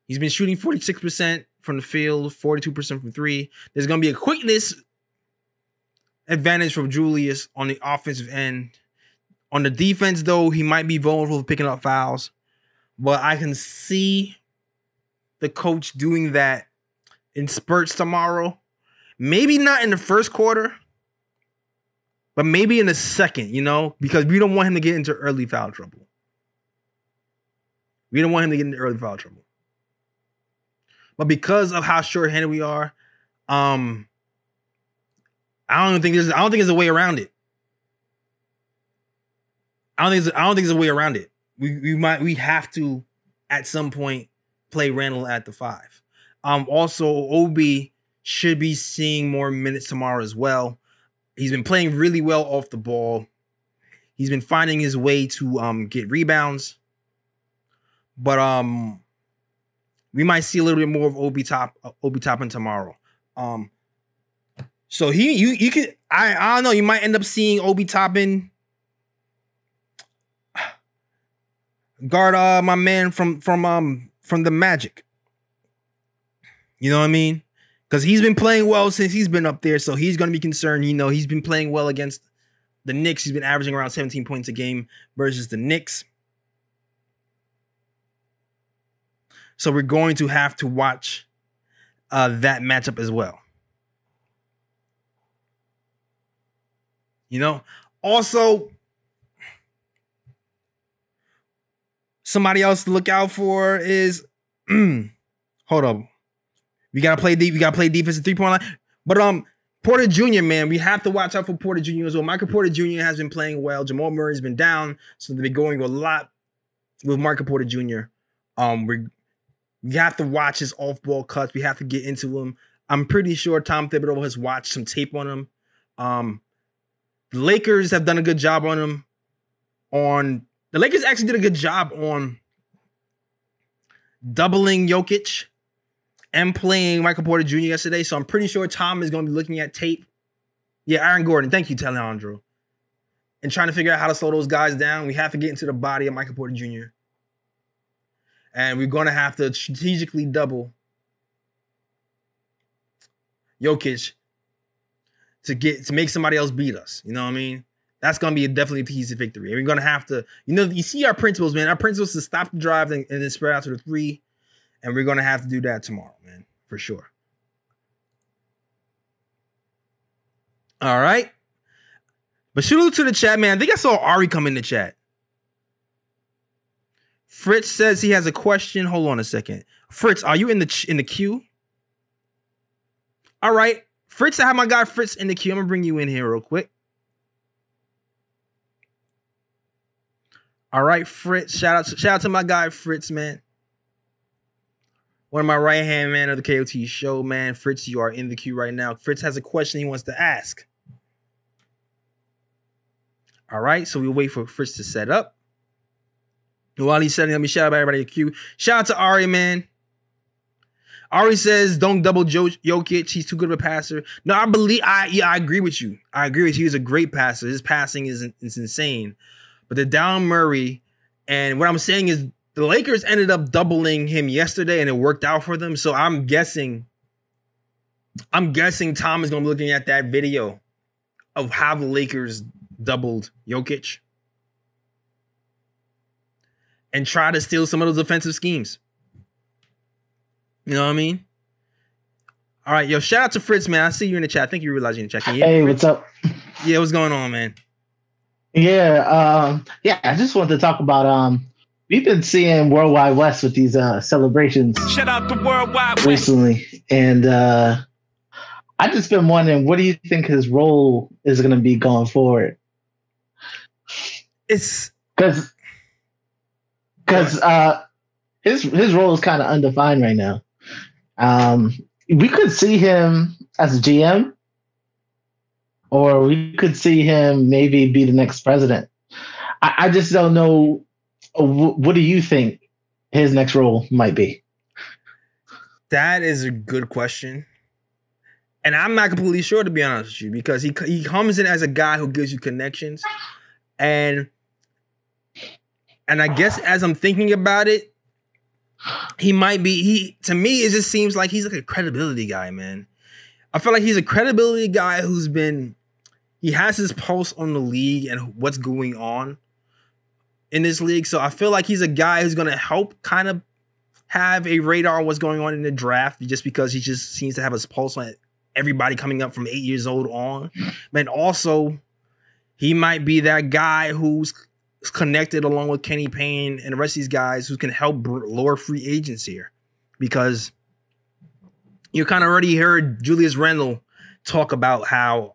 he's been shooting forty six percent from the field, forty two percent from three. There's gonna be a quickness advantage from Julius on the offensive end. On the defense, though, he might be vulnerable to picking up fouls, but I can see the coach doing that in spurts tomorrow. Maybe not in the first quarter, but maybe in a second, you know, because we don't want him to get into early foul trouble. We don't want him to get into early foul trouble. But because of how short-handed we are, um, I don't think there's I don't think there's a way around it. I don't think I don't think there's a way around it. We we might we have to at some point play Randle at the five. Um, also Obi should be seeing more minutes tomorrow as well. He's been playing really well off the ball. He's been finding his way to um get rebounds. But um we might see a little bit more of Obi top uh, Obi Toppin tomorrow. Um so he you you could I I don't know, you might end up seeing Obi Toppin guard uh my man from from um from the Magic. You know what I mean? Because he's been playing well since he's been up there, so he's gonna be concerned. You know, he's been playing well against the Knicks. He's been averaging around 17 points a game versus the Knicks. So we're going to have to watch uh, that matchup as well. You know, also somebody else to look out for is hold up. We gotta play deep. We gotta play defensive three point line. But um, Porter Jr. Man, we have to watch out for Porter Jr. as well. Michael Porter Jr. has been playing well. Jamal Murray's been down, so they've been going a lot with Michael Porter Jr. Um, we we have to watch his off ball cuts. We have to get into him. I'm pretty sure Tom Thibodeau has watched some tape on him. Um, the Lakers have done a good job on him. On the Lakers actually did a good job on doubling Jokic and playing Michael Porter Jr. yesterday. So I'm pretty sure Tom is going to be looking at tape. Yeah, Aaron Gordon. Thank you, Alejandro. And trying to figure out how to slow those guys down. We have to get into the body of Michael Porter Jr. And we're going to have to strategically double Jokic to get to make somebody else beat us. You know what I mean? That's gonna be a definitely a piece of victory. And we're gonna have to, you know, you see our principles, man. Our principles to stop the drive and, and then spread out to the three. And we're gonna have to do that tomorrow, man, for sure. All right. But salute to the chat, man. I think I saw Ari come in the chat. Fritz says he has a question. Hold on a second. Fritz, are you in the in the queue? All right. Fritz, I have my guy Fritz in the queue. I'm gonna bring you in here real quick. All right, Fritz. Shout out, to, shout out to my guy Fritz, man. One of my right hand man of the KOT show, man. Fritz, you are in the queue right now. Fritz has a question he wants to ask. All right, so we'll wait for Fritz to set up. While he's setting up, me shout out everybody in the queue. Shout out to Ari, man. Ari says, "Don't double jo- Jokic. He's too good of a passer." No, I believe. I yeah, I agree with you. I agree with you. He's a great passer. His passing is is insane. But the down Murray, and what I'm saying is the Lakers ended up doubling him yesterday, and it worked out for them. So I'm guessing. I'm guessing Tom is going to be looking at that video of how the Lakers doubled Jokic and try to steal some of those offensive schemes. You know what I mean? All right, yo, shout out to Fritz, man. I see you in the chat. I think you realize you're in the chat. Can Hey, what's up? Yeah, what's going on, man? Yeah, um, yeah. I just wanted to talk about um, we've been seeing Worldwide West with these uh celebrations Shout out to Worldwide recently, and uh, I just been wondering, what do you think his role is going to be going forward? It's Because because uh, his his role is kind of undefined right now. Um, we could see him as a GM, or we could see him maybe be the next president. I, I just don't know. Oh, wh- What do you think his next role might be? That is a good question. And I'm not completely sure to be honest with you because he he comes in as a guy who gives you connections. And and I guess as I'm thinking about it, he might be he to me it just seems like he's like a credibility guy, man. I feel like he's a credibility guy who's been he has his pulse on the league and what's going on in this league. So I feel like he's a guy who's going to help kind of have a radar on what's going on in the draft just because he just seems to have his pulse on everybody coming up from eight years old on. But also, he might be that guy who's connected along with Kenny Payne and the rest of these guys who can help lower free agents here because you kind of already heard Julius Randle talk about how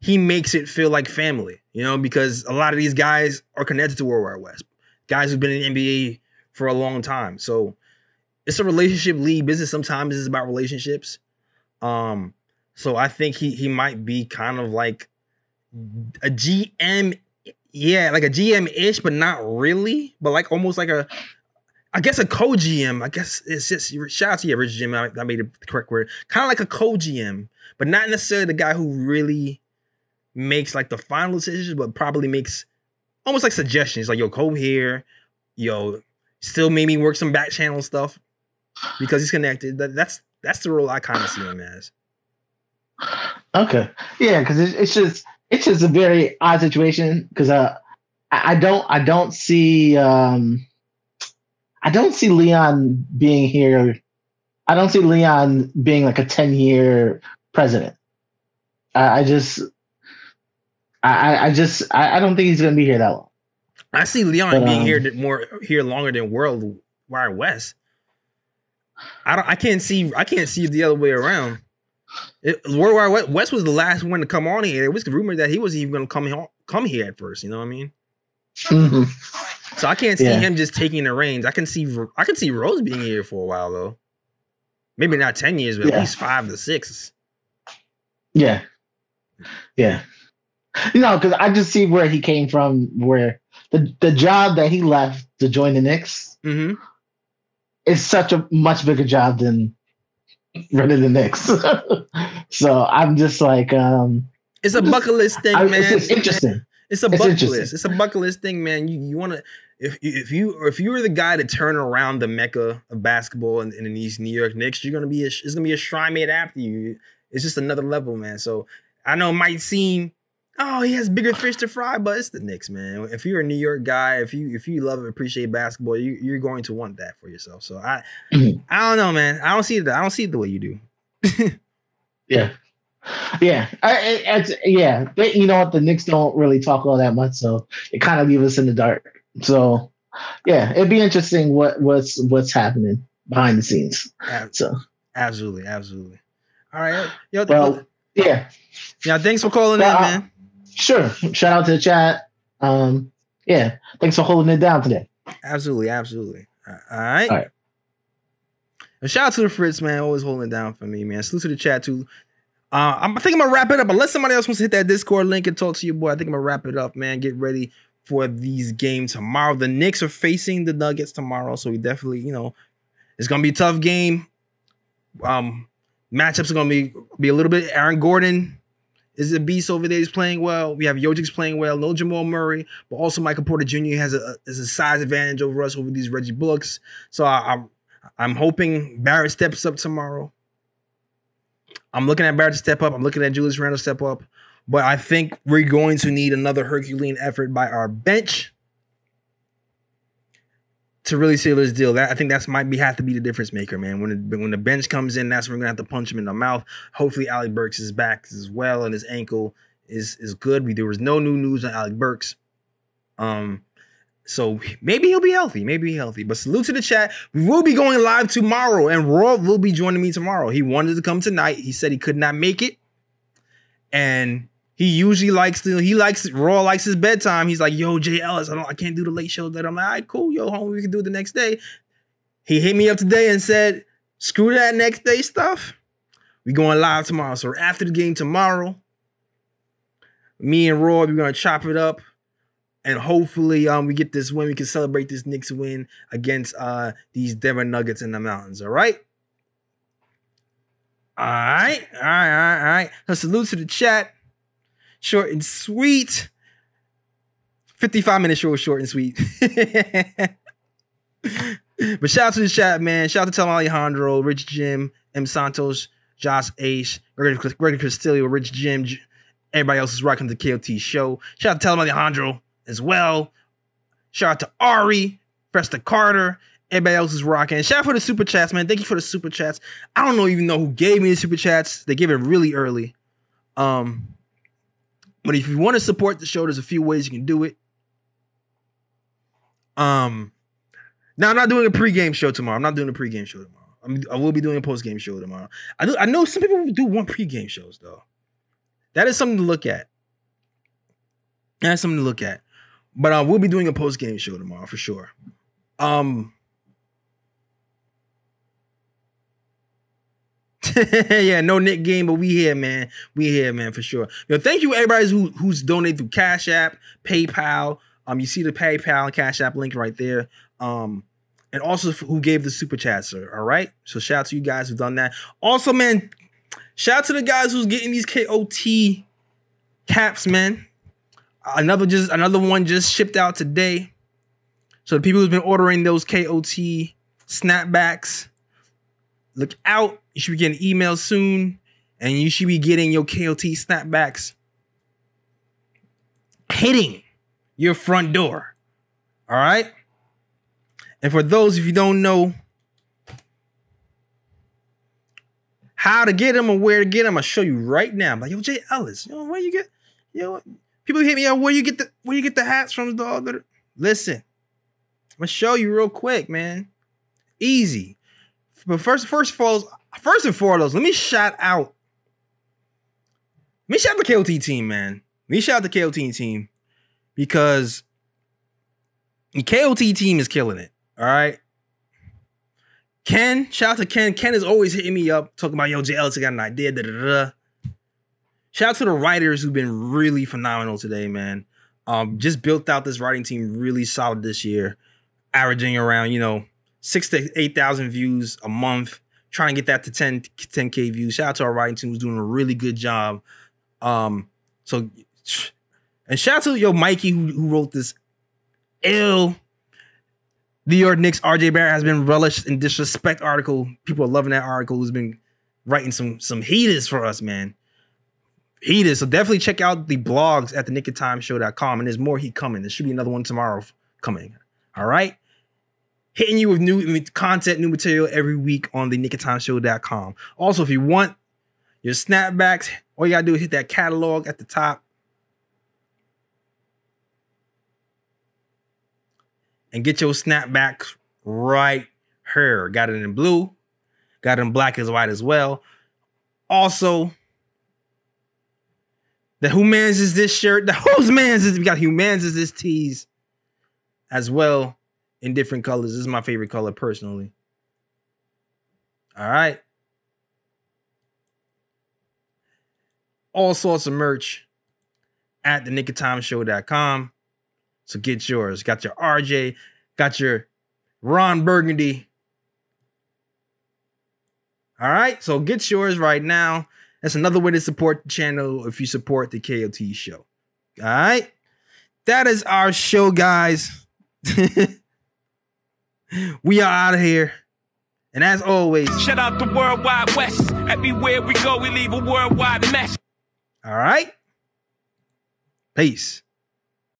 he makes it feel like family, you know, because a lot of these guys are connected to World Wide West, guys who've been in the NBA for a long time. So it's a relationship league. Business sometimes it's about relationships. Um, so I think he he might be kind of like a GM, yeah, like a GM ish, but not really, but like almost like a, I guess a co GM. I guess it's just shout out to you, Rich Jim. I, I made the correct word. Kind of like a co GM, but not necessarily the guy who really makes like the final decisions, but probably makes almost like suggestions, like yo, come here, yo, still maybe work some back channel stuff because he's connected. That, that's that's the role I kind of see him as. Okay, yeah, because it's, it's just it's just a very odd situation because uh, I, I don't I don't see um, I don't see Leon being here. I don't see Leon being like a ten year president. I, I just I I- just I, I don't think he's gonna be here that long. I see Leon But, being um, here more here longer than World Wide West. I don't. I can't see. I can't see the other way around. It, World Wide West, was the last one to come on here. It was rumored that he was even going to come here, come here at first. You know what I mean? Mhm. So I can't see Yeah. him just taking the reins. I can see. I can see Rose being here for a while though. Maybe not ten years, but Yeah. at least five to six. Yeah, yeah. You know, because I just see where he came from. Where the the job that he left to join the Knicks hmm is such a much bigger job than running the Knicks. so I'm just like, um, It's a bucket list thing, I, man. it's interesting. It's a It's bucket list. It's a bucket list thing, man. You you want to if if you if you were the guy to turn around the mecca of basketball in, in these New York Knicks, you're gonna be a, it's gonna be a shrine made after you. It's just another level, man. So I know it might seem oh he has bigger fish to fry, but it's the Knicks, man. If you're a New York guy, if you if you love and appreciate basketball, you you're going to want that for yourself. So I Mhm. I don't know, man. I don't see it. I don't see it the way you do. Yeah, yeah, I, yeah. But you know what? The Knicks don't really talk all that much, so it kind of leaves us in the dark. So yeah, it'd be interesting what what's what's happening behind the scenes. Ab- So Absolutely, absolutely. All right, yo, well, yeah. yeah. Thanks for calling in, uh, man. Sure. Shout out to the chat. Um, yeah. Thanks for holding it down today. Absolutely, absolutely. All right. All right. And shout out to the Fritz, man, always holding it down for me, man. Salute to the chat too. Uh, I'm, I think I'm gonna wrap it up. Unless somebody else wants to hit that Discord link and talk to you, boy, I think I'm gonna wrap it up, man. Get ready for these games tomorrow. The Knicks are facing the Nuggets tomorrow, so we definitely, you know, it's gonna be a tough game. Um, matchups are gonna be be a little bit. Aaron Gordon is a beast over there. He's playing well. We have Jokic's playing well. No Jamal Murray, but also Michael Porter Jr. has a a size advantage over us over these Reggie Bullocks. So I, I'm I'm hoping Barrett steps up tomorrow. I'm looking at Barrett to step up. I'm looking at Julius Randle step up. But I think we're going to need another Herculean effort by our bench to really seal this deal. That I think that's might be have to be the difference maker, man. When the, when the bench comes in, that's when we're gonna have to punch him in the mouth. Hopefully, Alec Burks is back as well, and his ankle is is good. We there was no new news on Alec Burks. Um, so maybe he'll be healthy. Maybe he'll healthy. But salute to the chat. We will be going live tomorrow, and Raw will be joining me tomorrow. He wanted to come tonight. He said he could not make it, and he usually likes to. He likes Raw likes his bedtime. He's like, "Yo, Jay Ellis, I don't, I can't do the late show." That I'm like, "All right, cool, yo, homie, we can do it the next day." He hit me up today and said, "Screw that next day stuff. We going live tomorrow. So after the game tomorrow, Me and Roy, we're gonna chop it up. And hopefully, um, we get this win. We can celebrate this Knicks win against uh these Denver Nuggets in the mountains. All right. All right, all right, all right, all right. So salute to the chat. Short and sweet. 55 minute show, short and sweet. but shout out to the chat, man. Shout out to Tom Alejandro, Rich Jim, M. Santos, Josh Ace, Gregory Castillo, Rich Jim. Everybody else is rocking the KOT show. Shout out to Tom Alejandro as well. Shout out to Ari, Festa Carter. Everybody else is rocking. Shout out for the super chats, man. Thank you for the super chats. I don't know even know who gave me the super chats. They gave it really early. Um, but if you want to support the show, there's a few ways you can do it. Um, now I'm not doing a pregame show tomorrow. I'm not doing a pregame show tomorrow. I'm, I will be doing a postgame show tomorrow. I do. I know some people do want pregame shows though. That is something to look at. That's something to look at. But I will be doing a postgame show tomorrow for sure. Um. yeah, no Nick game, but we here, man. We here, man, for sure. Yo, thank you everybody who who's donated through Cash App, PayPal. Um, you see the PayPal and Cash App link right there. Um, and also who gave the super chat, sir. All right. So shout out to you guys who've done that. Also, man, shout out to the guys who's getting these KOT caps, man. Another just another one just shipped out today. So the people who's been ordering those KOT snapbacks, look out. You should be getting emails soon, and you should be getting your KOT snapbacks hitting your front door. All right. And for those if you don't know how to get them or where to get them, I'll show you right now. I'm like, yo, Jay Ellis, know, where you get, know, people hit me up, where you get the where you get the hats from, dog? Listen, I'm gonna show you real quick, man. Easy. But first, first all, first and foremost, let me shout out. Let me shout out the KOT team, man. Let me shout out the KOT team because the KOT team is killing it. All right. Ken, shout out to Ken. Ken is always hitting me up, talking about, yo, Ellis, got an idea. Da, da, da. Shout out to the writers who've been really phenomenal today, man. Um, just built out this writing team really solid this year, averaging around, you know, six to 8,000 views a month, trying to get that to 10, 10K views. Shout out to our writing team who's doing a really good job. Um, so, and shout out to yo Mikey who, who wrote this ill New York Knicks RJ Barrett has been relished in disrespect article. People are loving that article. Who's been writing some some heaters for us, man. Heaters. So definitely check out the blogs at the Nick of Time Show.com. And there's more heat coming. There should be another one tomorrow coming. All right. Hitting you with new content, new material every week on the Nick of Time Show.com. Also, if you want your snapbacks, all you gotta do is hit that catalog at the top. and get your snapbacks right here. Got it in blue, got it in black as white as well. Also, the who mans is this shirt? The whose mans is we got who mans is this tees as well in different colors. This is my favorite color personally. All right. All sorts of merch at the nickoftimeshow.com. So get yours. Got your RJ, got your Ron Burgundy. All right, so get yours right now. That's another way to support the channel if you support the KOT show. All right, that is our show, guys. we are out of here. And as always, shout out the Worldwide West. Everywhere we go, we leave a worldwide mess. All right. Peace.